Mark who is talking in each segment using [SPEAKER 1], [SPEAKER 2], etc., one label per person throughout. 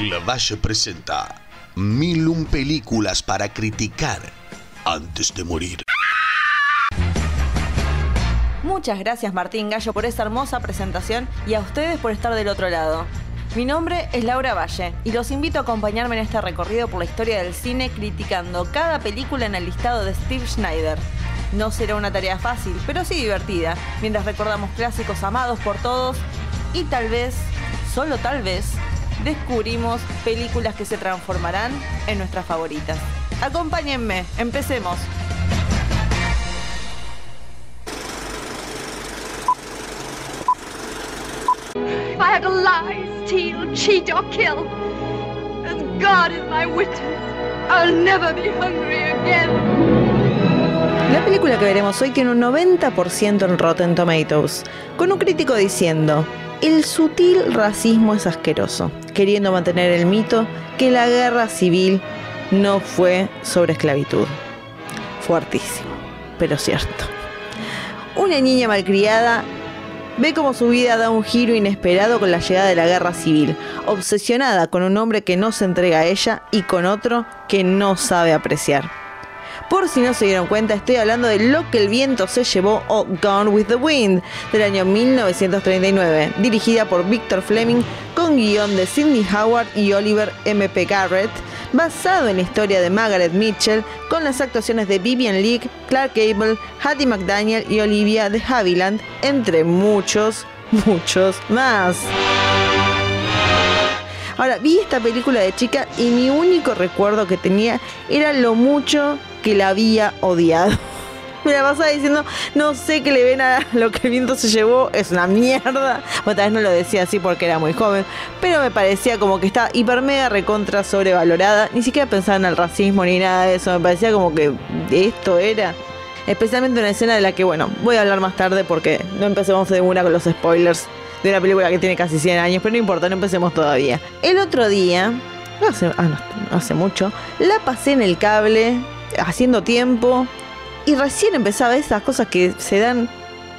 [SPEAKER 1] La Valle presenta Mil un películas para criticar antes de morir.
[SPEAKER 2] Muchas gracias Martín Gallo por esta hermosa presentación y a ustedes por estar del otro lado. Mi nombre es Laura Valle y los invito a acompañarme en este recorrido por la historia del cine criticando cada película en el listado de Steve Schneider. No será una tarea fácil, pero sí divertida, mientras recordamos clásicos amados por todos y tal vez, solo tal vez, descubrimos películas que se transformarán en nuestras favoritas. Acompáñenme, empecemos.
[SPEAKER 3] If I had to lie, steal, cheat, or kill, as God is my witness, I'll never be hungry again.
[SPEAKER 2] La película que veremos hoy tiene un 90% en Rotten Tomatoes, con un crítico diciendo, el sutil racismo es asqueroso, queriendo mantener el mito que la guerra civil no fue sobre esclavitud. Fuertísimo, pero cierto. Una niña malcriada ve cómo su vida da un giro inesperado con la llegada de la guerra civil, obsesionada con un hombre que no se entrega a ella y con otro que no sabe apreciar. Por si no se dieron cuenta, estoy hablando de Lo que el viento se llevó o Gone with the Wind del año 1939, dirigida por Victor Fleming con guion de Sidney Howard y Oliver M.P. Garrett, basado en la historia de Margaret Mitchell con las actuaciones de Vivian Leigh, Clark Gable, Hattie McDaniel y Olivia de Havilland, entre muchos, muchos más. Ahora, vi esta película de chica y mi único recuerdo que tenía era lo mucho que la había odiado. Me la pasaba diciendo, no sé qué le ven a lo que el viento se llevó, es una mierda. O tal vez no lo decía así porque era muy joven, pero me parecía como que está hiper mega recontra sobrevalorada. Ni siquiera pensaba en el racismo ni nada de eso, me parecía como que esto era. Especialmente una escena de la que, bueno, voy a hablar más tarde porque no empecemos de una con los spoilers de una película que tiene casi 100 años, pero no importa, no empecemos todavía. El otro día, hace, ah, no, hace mucho, la pasé en el cable, haciendo tiempo, y recién empezaba esas cosas que se dan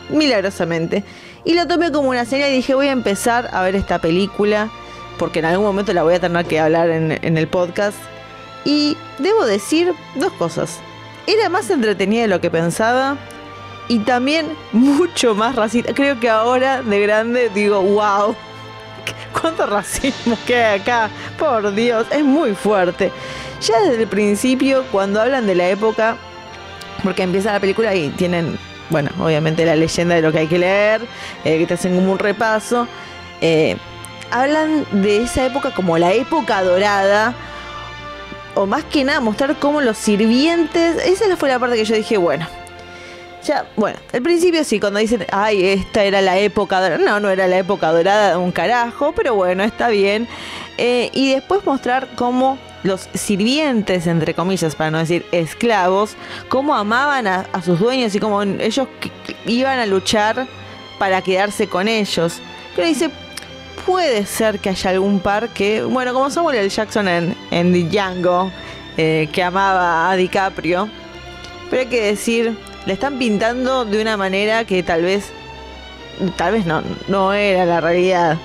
[SPEAKER 2] milagrosamente. Y la tomé como una señal y dije, voy a empezar a ver esta película, porque en algún momento la voy a tener que hablar en el podcast. Y debo decir dos cosas. Era más entretenida de lo que pensaba y también mucho más racista. Creo que ahora de grande digo, wow, cuánto racismo que hay acá. Por Dios, es muy fuerte. Ya desde el principio, cuando hablan de la época, porque empieza la película y tienen, bueno, obviamente la leyenda de lo que hay que leer, eh, que te hacen como un repaso. Eh, hablan de esa época como la época dorada. O más que nada mostrar cómo los sirvientes. Esa fue la parte que yo dije, bueno, ya, bueno, al principio sí, cuando dicen, ay, esta era la época dorada. No, no era la época dorada de un carajo, pero bueno, está bien. Eh, y después mostrar cómo los sirvientes, entre comillas, para no decir esclavos, cómo amaban a, sus dueños y cómo ellos iban a luchar para quedarse con ellos. Pero dice, puede ser que haya algún par que, bueno, como Samuel L. Jackson en, en Django, eh, que amaba a DiCaprio, pero hay que decir, le están pintando de una manera que tal vez, tal vez no, no era la realidad.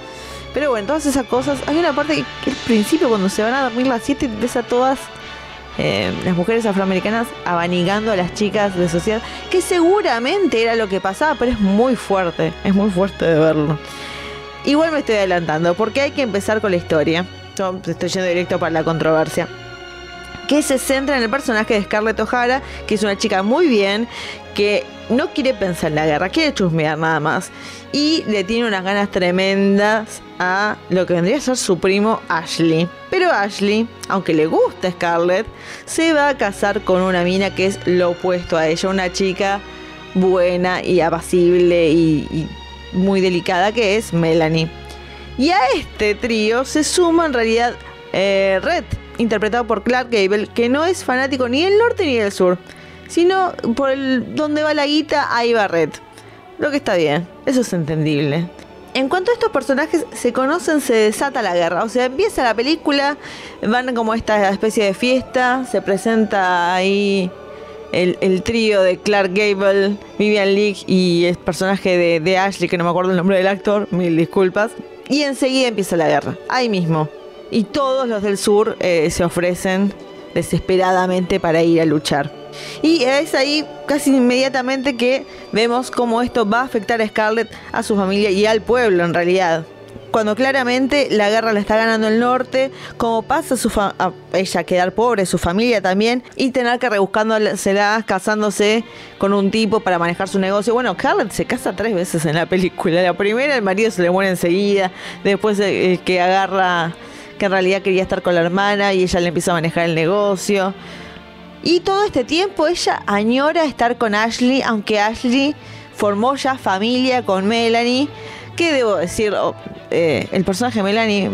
[SPEAKER 2] Pero bueno, todas esas cosas. Hay una parte que, al principio, cuando se van a dormir las 7, ves a todas eh, las mujeres afroamericanas abanicando a las chicas de sociedad, que seguramente era lo que pasaba, pero es muy fuerte, es muy fuerte de verlo. Igual me estoy adelantando, porque hay que empezar con la historia. Yo estoy yendo directo para la controversia que se centra en el personaje de Scarlett O'Hara, que es una chica muy bien, que no quiere pensar en la guerra, quiere chusmear nada más. Y le tiene unas ganas tremendas a lo que vendría a ser su primo Ashley. Pero Ashley, aunque le gusta Scarlett, se va a casar con una mina que es lo opuesto a ella, una chica buena y apacible y, muy delicada que es Melanie. Y a este trío se suma en realidad eh, Red, interpretado por Clark Gable, que no es fanático ni del norte ni del sur, sino por el donde va la guita, ahí va. Lo que está bien, eso es entendible. En cuanto a estos personajes se conocen, se desata la guerra. O sea, empieza la película, van como esta especie de fiesta, se presenta ahí el, el trío de Clark Gable, Vivian Leigh y el personaje de Ashley, que no me acuerdo el nombre del actor, mil disculpas. Y enseguida empieza la guerra, ahí mismo. Y todos los del sur eh, se ofrecen desesperadamente para ir a luchar. Y es ahí casi inmediatamente que vemos cómo esto va a afectar a Scarlett, a su familia y al pueblo en realidad cuando claramente la guerra la está ganando el norte, como pasa su a ella quedar pobre, su familia también, y tener que rebuscándoselas, casándose con un tipo para manejar su negocio. Bueno, Scarlett se casa tres veces en la película. La primera, el marido se le muere enseguida, después el que agarra, que en realidad quería estar con la hermana y ella le empieza a manejar el negocio. Y todo este tiempo ella añora estar con Ashley, aunque Ashley formó ya familia con Melanie. ¿Qué debo decir? Oh, eh, el personaje Melanie,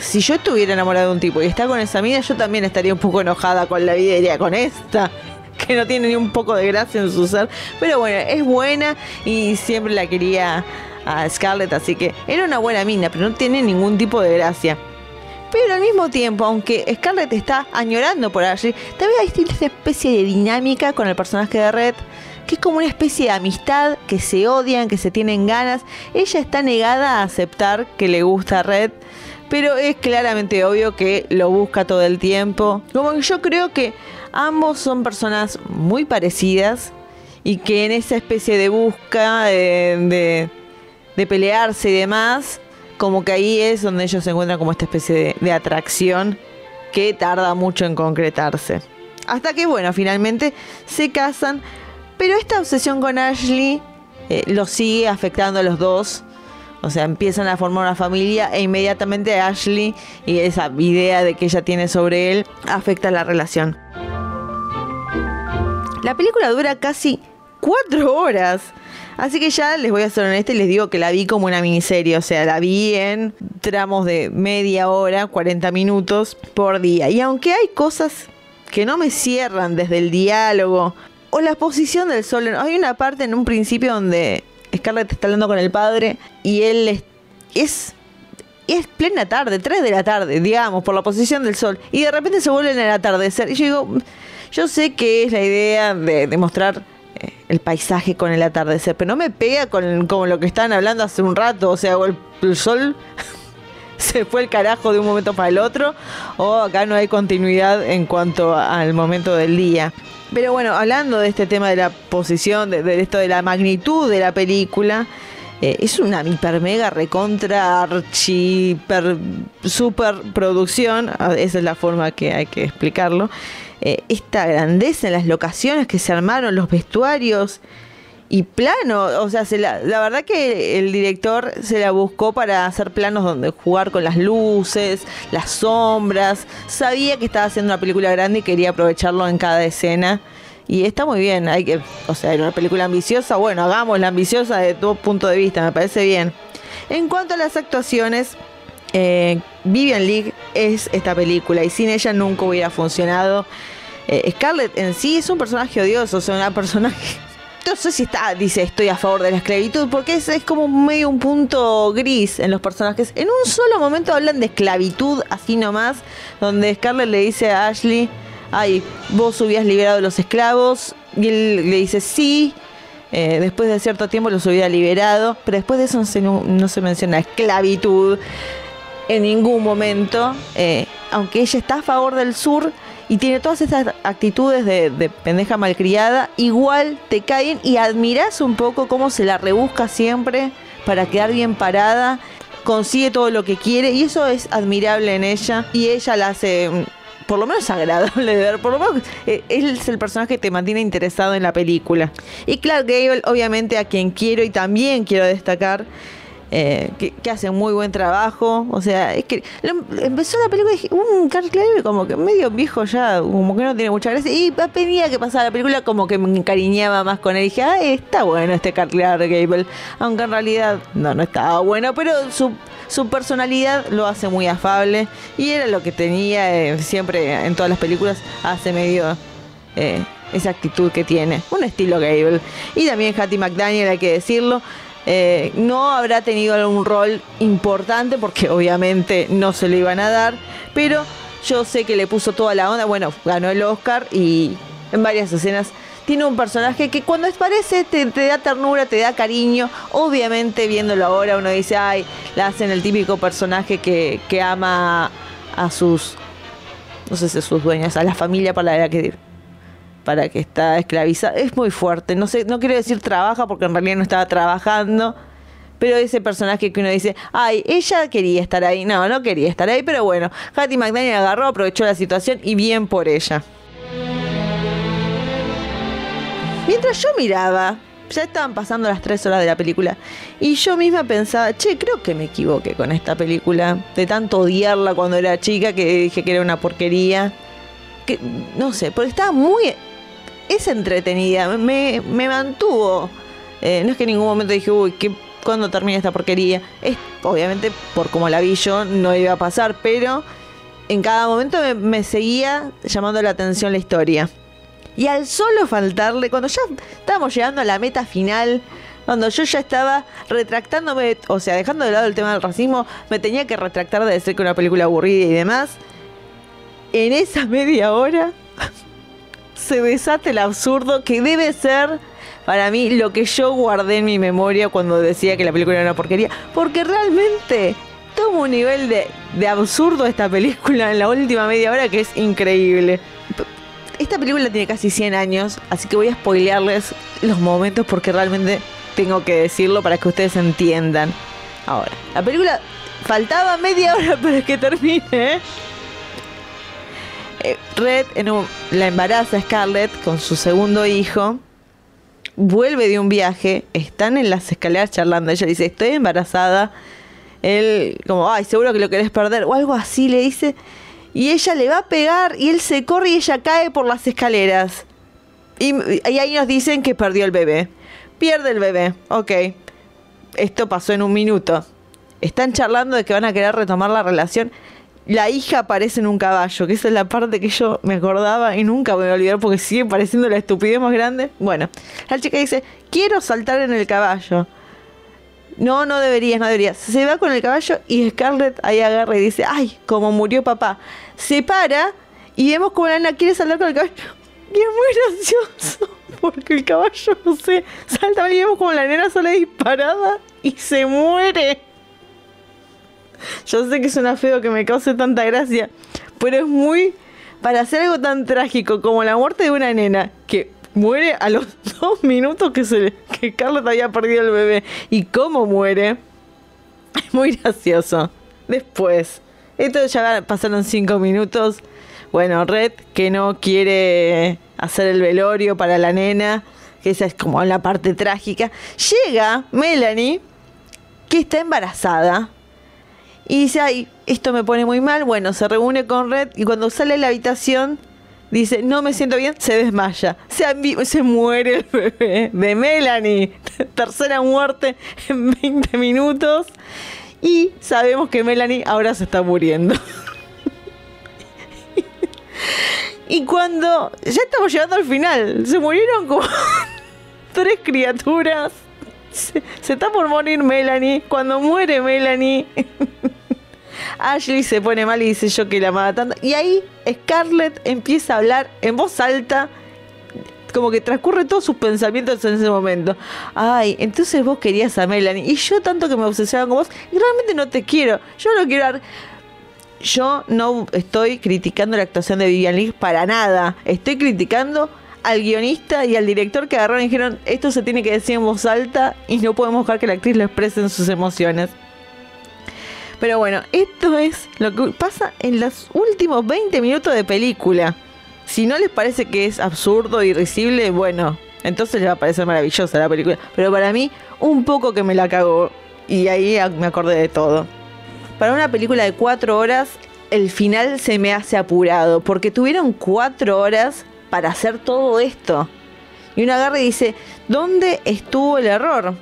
[SPEAKER 2] si yo estuviera enamorada de un tipo y está con esa mina, yo también estaría un poco enojada con la vida y diría, con esta, que no tiene ni un poco de gracia en su ser. Pero bueno, es buena y siempre la quería a Scarlett, así que era una buena mina, pero no tiene ningún tipo de gracia. Pero al mismo tiempo, aunque Scarlett está añorando por allí, también hay esta especie de dinámica con el personaje de Red que es como una especie de amistad, que se odian, que se tienen ganas. Ella está negada a aceptar que le gusta Red, pero es claramente obvio que lo busca todo el tiempo. Como que yo creo que ambos son personas muy parecidas y que en esa especie de busca, de, pelearse y demás, como que ahí es donde ellos se encuentran como esta especie de atracción que tarda mucho en concretarse. Hasta que, bueno, finalmente se casan, pero esta obsesión con Ashley eh, lo sigue afectando a los dos. O sea, empiezan a formar una familia e inmediatamente Ashley y esa idea de que ella tiene sobre él afecta la relación. La película dura casi cuatro horas. Así que ya les voy a ser honesta y les digo que la vi como una miniserie. O sea, la vi en tramos de media hora, 40 minutos por día. Y aunque hay cosas que no me cierran desde el diálogo o la posición del sol. Hay una parte en un principio donde Scarlett está hablando con el padre y él es, es, plena tarde, 3 de la tarde, digamos, por la posición del sol. Y de repente se vuelve en el atardecer. Y yo digo, yo sé que es la idea de, demostrar eh, el paisaje con el atardecer, pero no me pega con, lo que estaban hablando hace un rato. O sea, el sol se fue el carajo de un momento para el otro, o acá no hay continuidad en cuanto al momento del día. Pero bueno, hablando de este tema de la posición, de, esto de la magnitud de la película, eh, es una hiper mega recontra archi super producción, ah, esa es la forma que hay que explicarlo. Eh, esta grandeza en las locaciones que se armaron, los vestuarios, y plano, o sea, la, verdad que el director se la buscó para hacer planos donde jugar con las luces, las sombras, sabía que estaba haciendo una película grande y quería aprovecharlo en cada escena. Y está muy bien, hay que, o sea, era una película ambiciosa, bueno, hagamos la ambiciosa de todo punto de vista, me parece bien. En cuanto a las actuaciones, eh, Vivian League es esta película y sin ella nunca hubiera funcionado. Eh, Scarlett en sí es un personaje odioso, o sea, una personaje no sé si está, dice estoy a favor de la esclavitud, porque es, como medio un punto gris en los personajes. En un solo momento hablan de esclavitud, así nomás, donde Scarlett le dice a Ashley, ay, vos hubieras liberado los esclavos, y él le dice sí. Eh, después de cierto tiempo los hubiera liberado, pero después de eso no se, no, se menciona esclavitud en ningún momento, eh, aunque ella está a favor del sur, y tiene todas esas actitudes de, pendeja malcriada, igual te caen y admiras un poco cómo se la rebusca siempre para quedar bien parada, consigue todo lo que quiere y eso es admirable en ella y ella la hace mm, por lo menos agradable de ver, por lo menos eh, él es el personaje que te mantiene interesado en la película. Y Clark Gable, obviamente a quien quiero y también quiero destacar, eh, que, hace muy buen trabajo. O sea, es que empezó la película y dije, un Carl como que medio viejo ya, como que no tiene mucha gracia. Y a medida que pasaba la película, como que me encariñaba más con él. Y dije, ah, está bueno este Carl Gable. Aunque en realidad no, no estaba bueno, pero su, su personalidad lo hace muy afable. Y era lo que tenía eh, siempre en todas las películas, hace medio. Eh, esa actitud que tiene, un estilo Gable. Y también Hattie McDaniel, hay que decirlo, eh, no habrá tenido algún rol importante porque obviamente no se lo iban a dar, pero yo sé que le puso toda la onda. Bueno, ganó el Oscar y en varias escenas tiene un personaje que cuando aparece te, te, da ternura, te da cariño. Obviamente viéndolo ahora uno dice, ay, la hacen el típico personaje que, que ama a sus, no sé si a sus dueños, a la familia para la que para que está esclavizada. Es muy fuerte. No sé, no quiero decir trabaja porque en realidad no estaba trabajando. Pero ese personaje que uno dice, ay, ella quería estar ahí. No, no quería estar ahí, pero bueno, Hattie McDaniel agarró, aprovechó la situación y bien por ella. Mientras yo miraba, ya estaban pasando las tres horas de la película, y yo misma pensaba, che, creo que me equivoqué con esta película, de tanto odiarla cuando era chica que dije que era una porquería. Que, no sé, porque estaba muy... Es entretenida, me, me mantuvo. Eh, no es que en ningún momento dije, uy, ¿qué, ¿cuándo termina esta porquería? Es, obviamente, por como la vi yo, no iba a pasar, pero en cada momento me, me seguía llamando la atención la historia. Y al solo faltarle, cuando ya estábamos llegando a la meta final, cuando yo ya estaba retractándome, o sea, dejando de lado el tema del racismo, me tenía que retractar de decir que una película aburrida y demás. En esa media hora se desata el absurdo que debe ser para mí lo que yo guardé en mi memoria cuando decía que la película era una porquería. Porque realmente toma un nivel de, de absurdo esta película en la última media hora que es increíble. Esta película tiene casi 100 años, así que voy a spoilearles los momentos porque realmente tengo que decirlo para que ustedes entiendan. Ahora, la película faltaba media hora para que termine. ¿eh? Eh, Red en un- la embaraza Scarlett con su segundo hijo. Vuelve de un viaje, están en las escaleras charlando. Ella dice, estoy embarazada. Él, como, ay, seguro que lo querés perder. O algo así le dice. Y ella le va a pegar y él se corre y ella cae por las escaleras. Y, y ahí nos dicen que perdió el bebé. Pierde el bebé, ok. Esto pasó en un minuto. Están charlando de que van a querer retomar la relación. La hija aparece en un caballo, que esa es la parte que yo me acordaba y nunca me voy a olvidar porque sigue pareciendo la estupidez más grande. Bueno, la chica dice, quiero saltar en el caballo. No, no deberías, no deberías. Se va con el caballo y Scarlett ahí agarra y dice, ay, como murió papá. Se para y vemos como la nena quiere saltar con el caballo. Y es muy gracioso, porque el caballo, no sé, salta y vemos como la nena sale disparada y se muere. Yo sé que suena feo que me cause tanta gracia, pero es muy... Para hacer algo tan trágico como la muerte de una nena que muere a los dos minutos que, se que Carlos había perdido el bebé y cómo muere, es muy gracioso. Después, esto ya pasaron cinco minutos. Bueno, Red que no quiere hacer el velorio para la nena, que esa es como la parte trágica. Llega Melanie, que está embarazada. Y dice, ay, esto me pone muy mal. Bueno, se reúne con Red y cuando sale de la habitación dice, no me siento bien, se desmaya. Se, muere el bebé de Melanie. Tercera muerte en 20 minutos. Y sabemos que Melanie ahora se está muriendo. y cuando ya estamos llegando al final, se murieron como tres criaturas. Se está por morir Melanie. Cuando muere Melanie, Ashley se pone mal y dice yo que la amaba tanto. Y ahí Scarlett empieza a hablar en voz alta. Como que transcurre todos sus pensamientos en ese momento. Ay, entonces vos querías a Melanie. Y yo tanto que me obsesionaba con vos. Y realmente no te quiero. Yo no quiero dar. Yo no estoy criticando la actuación de Vivian Leigh para nada. Estoy criticando al guionista y al director que agarraron y dijeron esto se tiene que decir en voz alta y no podemos dejar que la actriz lo exprese en sus emociones. Pero bueno, esto es lo que pasa en los últimos 20 minutos de película. Si no les parece que es absurdo y risible, bueno, entonces les va a parecer maravillosa la película. Pero para mí, un poco que me la cagó. Y ahí me acordé de todo. Para una película de 4 horas, el final se me hace apurado. Porque tuvieron 4 horas para hacer todo esto. Y uno agarra y dice, ¿dónde estuvo el error?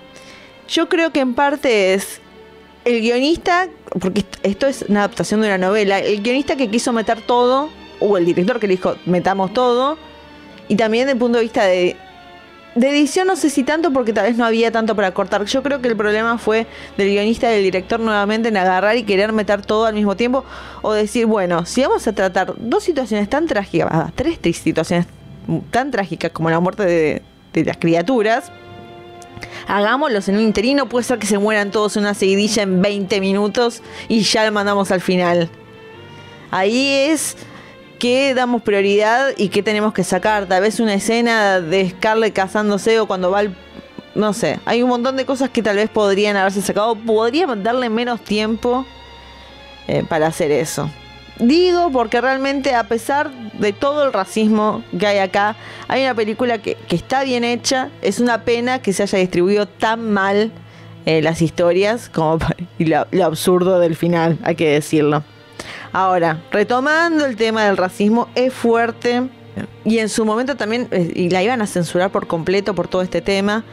[SPEAKER 2] Yo creo que en parte es el guionista, porque est- esto es una adaptación de una novela, el guionista que quiso meter todo, o el director que le dijo, metamos todo, y también desde el punto de vista de, edición, no sé si tanto, porque tal vez no había tanto para cortar. Yo creo que el problema fue del guionista y del director nuevamente en agarrar y querer meter todo al mismo tiempo, o decir, bueno, si vamos a tratar dos situaciones tan trágicas, ah, tres situaciones tan trágicas como la muerte de las criaturas, hagámoslos en un interino, puede ser que se mueran todos en una seguidilla en 20 minutos y ya lo mandamos al final. Ahí es qué damos prioridad y qué tenemos que sacar. Tal vez una escena de Scarlett casándose o cuando va al... No sé, hay un montón de cosas que tal vez podrían haberse sacado. Podrían darle menos tiempo eh, para hacer eso. Digo porque realmente a pesar de todo el racismo que hay acá, hay una película que, está bien hecha. Es una pena que se haya distribuido tan mal eh, las historias como y lo, lo absurdo del final, hay que decirlo. Ahora, retomando el tema del racismo, es fuerte y en su momento también, eh, y la iban a censurar por completo por todo este tema,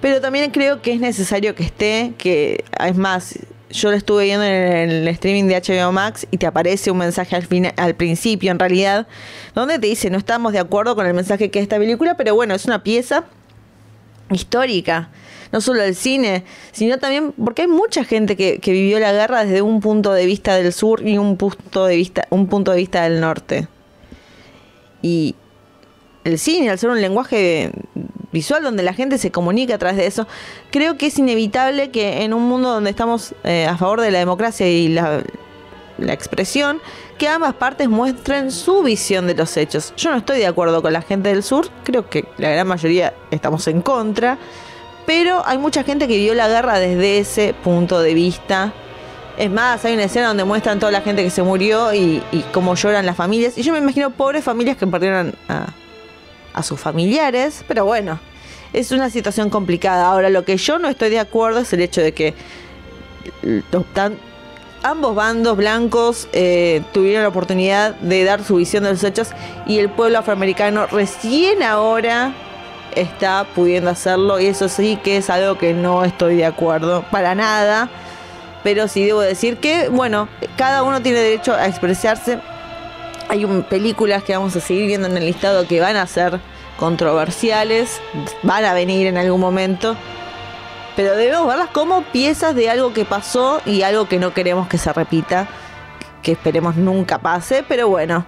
[SPEAKER 2] pero también creo que es necesario que esté, que es más, yo lo estuve viendo en el streaming de HBO Max y te aparece un mensaje al, final, al principio, en realidad, donde te dice, no estamos de acuerdo con el mensaje que es esta película, pero bueno, es una pieza histórica no solo del cine, sino también porque hay mucha gente que, que, vivió la guerra desde un punto de vista del sur y un punto de vista, un punto de vista del norte. Y el cine, al ser un lenguaje visual donde la gente se comunica a través de eso, creo que es inevitable que en un mundo donde estamos eh, a favor de la democracia y la, expresión, que ambas partes muestren su visión de los hechos. Yo no estoy de acuerdo con la gente del sur, creo que la gran mayoría estamos en contra pero hay mucha gente que vivió la guerra desde ese punto de vista. Es más, hay una escena donde muestran toda la gente que se murió y, y cómo lloran las familias. Y yo me imagino pobres familias que perdieron a, a sus familiares, pero bueno, es una situación complicada. Ahora, lo que yo no estoy de acuerdo es el hecho de que ambos bandos blancos eh, tuvieron la oportunidad de dar su visión de los hechos y el pueblo afroamericano recién ahora está pudiendo hacerlo y eso sí que es algo que no estoy de acuerdo para nada. Pero sí debo decir que, bueno, cada uno tiene derecho a expresarse. Hay películas que vamos a seguir viendo en el listado que van a ser controversiales, van a venir en algún momento. Pero debemos verlas como piezas de algo que pasó y algo que no queremos que se repita, que esperemos nunca pase. Pero bueno,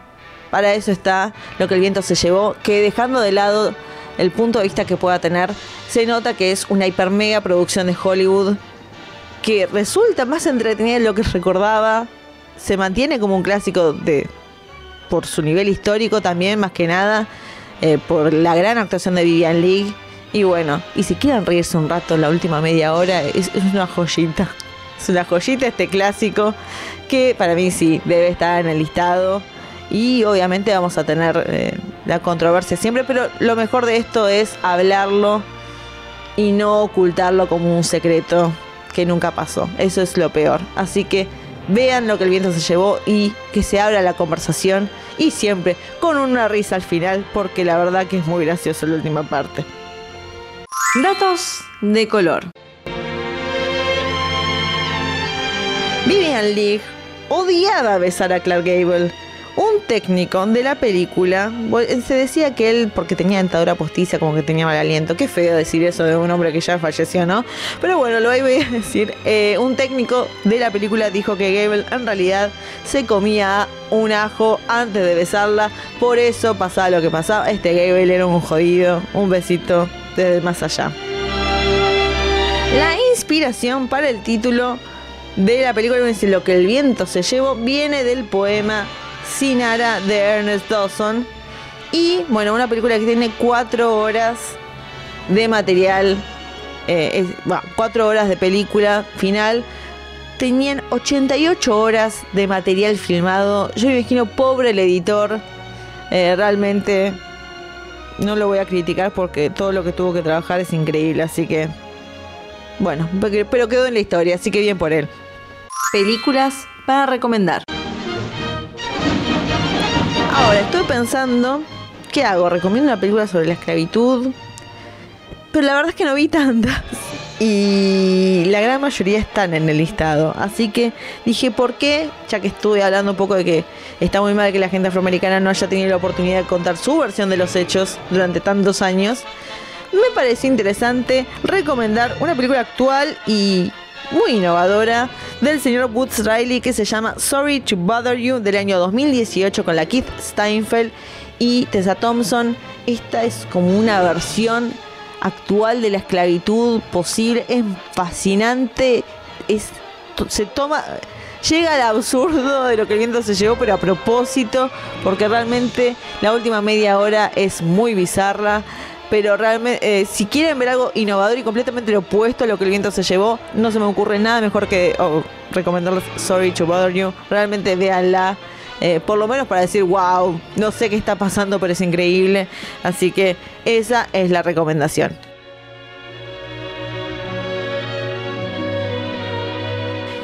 [SPEAKER 2] para eso está lo que el viento se llevó, que dejando de lado el punto de vista que pueda tener, se nota que es una hiper mega producción de Hollywood que resulta más entretenida de lo que recordaba. Se mantiene como un clásico de por su nivel histórico también, más que nada, eh, por la gran actuación de Vivian League. Y bueno, y si quieren reírse un rato la última media hora, es, una joyita. Es una joyita este clásico que para mí sí debe estar en el listado. Y obviamente vamos a tener eh, la controversia siempre, pero lo mejor de esto es hablarlo y no ocultarlo como un secreto que nunca pasó. Eso es lo peor. Así que vean lo que el viento se llevó y que se abra la conversación y siempre con una risa al final porque la verdad que es muy gracioso la última parte. Datos de color. Vivian Leigh odiaba besar a Clark Gable un técnico de la película se decía que él, porque tenía dentadura postiza, como que tenía mal aliento. Qué feo decir eso de un hombre que ya falleció, ¿no? Pero bueno, lo voy a decir. Eh, un técnico de la película dijo que Gable en realidad se comía un ajo antes de besarla. Por eso pasaba lo que pasaba. Este Gable era un jodido. Un besito desde más allá. La inspiración para el título de la película, lo que el viento se llevó, viene del poema Sinara de Ernest Dawson. Y bueno, una película que tiene cuatro horas de material, eh, cuatro horas de película final. Tenían 88 horas de material filmado. Yo me imagino pobre el editor. Eh, realmente no lo voy a criticar porque todo lo que tuvo que trabajar es increíble. Así que, bueno, pero quedó en la historia, así que bien por él. Películas para recomendar. Ahora, estoy pensando, ¿qué hago? ¿Recomiendo una película sobre la esclavitud? Pero la verdad es que no vi tantas. Y la gran mayoría están en el listado. Así que dije, ¿por qué? Ya que estuve hablando un poco de que está muy mal que la gente afroamericana no haya tenido la oportunidad de contar su versión de los hechos durante tantos años. Me pareció interesante recomendar una película actual y muy innovadora del señor Woods Riley que se llama Sorry to Bother You del año 2018 con la Keith Steinfeld y Tessa Thompson. Esta es como una versión actual de la esclavitud posible. Es fascinante. Es, se toma llega al absurdo de lo que el viento se llevó, pero a propósito, porque realmente la última media hora es muy bizarra. Pero realmente, eh, si quieren ver algo innovador y completamente lo opuesto a lo que el viento se llevó, no se me ocurre nada mejor que oh, recomendarles Sorry to Bother You. Realmente véanla. Eh, por lo menos para decir, wow, no sé qué está pasando, pero es increíble. Así que esa es la recomendación.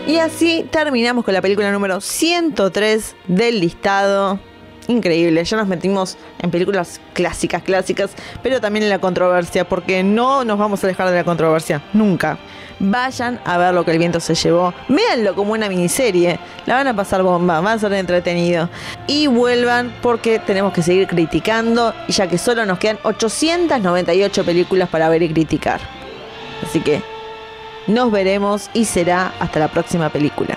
[SPEAKER 2] Y así terminamos con la película número 103 del listado. Increíble, ya nos metimos en películas clásicas, clásicas, pero también en la controversia, porque no nos vamos a dejar de la controversia, nunca. Vayan a ver lo que el viento se llevó, véanlo como una miniserie, la van a pasar bomba, va a ser entretenido. Y vuelvan porque tenemos que seguir criticando, ya que solo nos quedan 898 películas para ver y criticar. Así que nos veremos y será hasta la próxima película.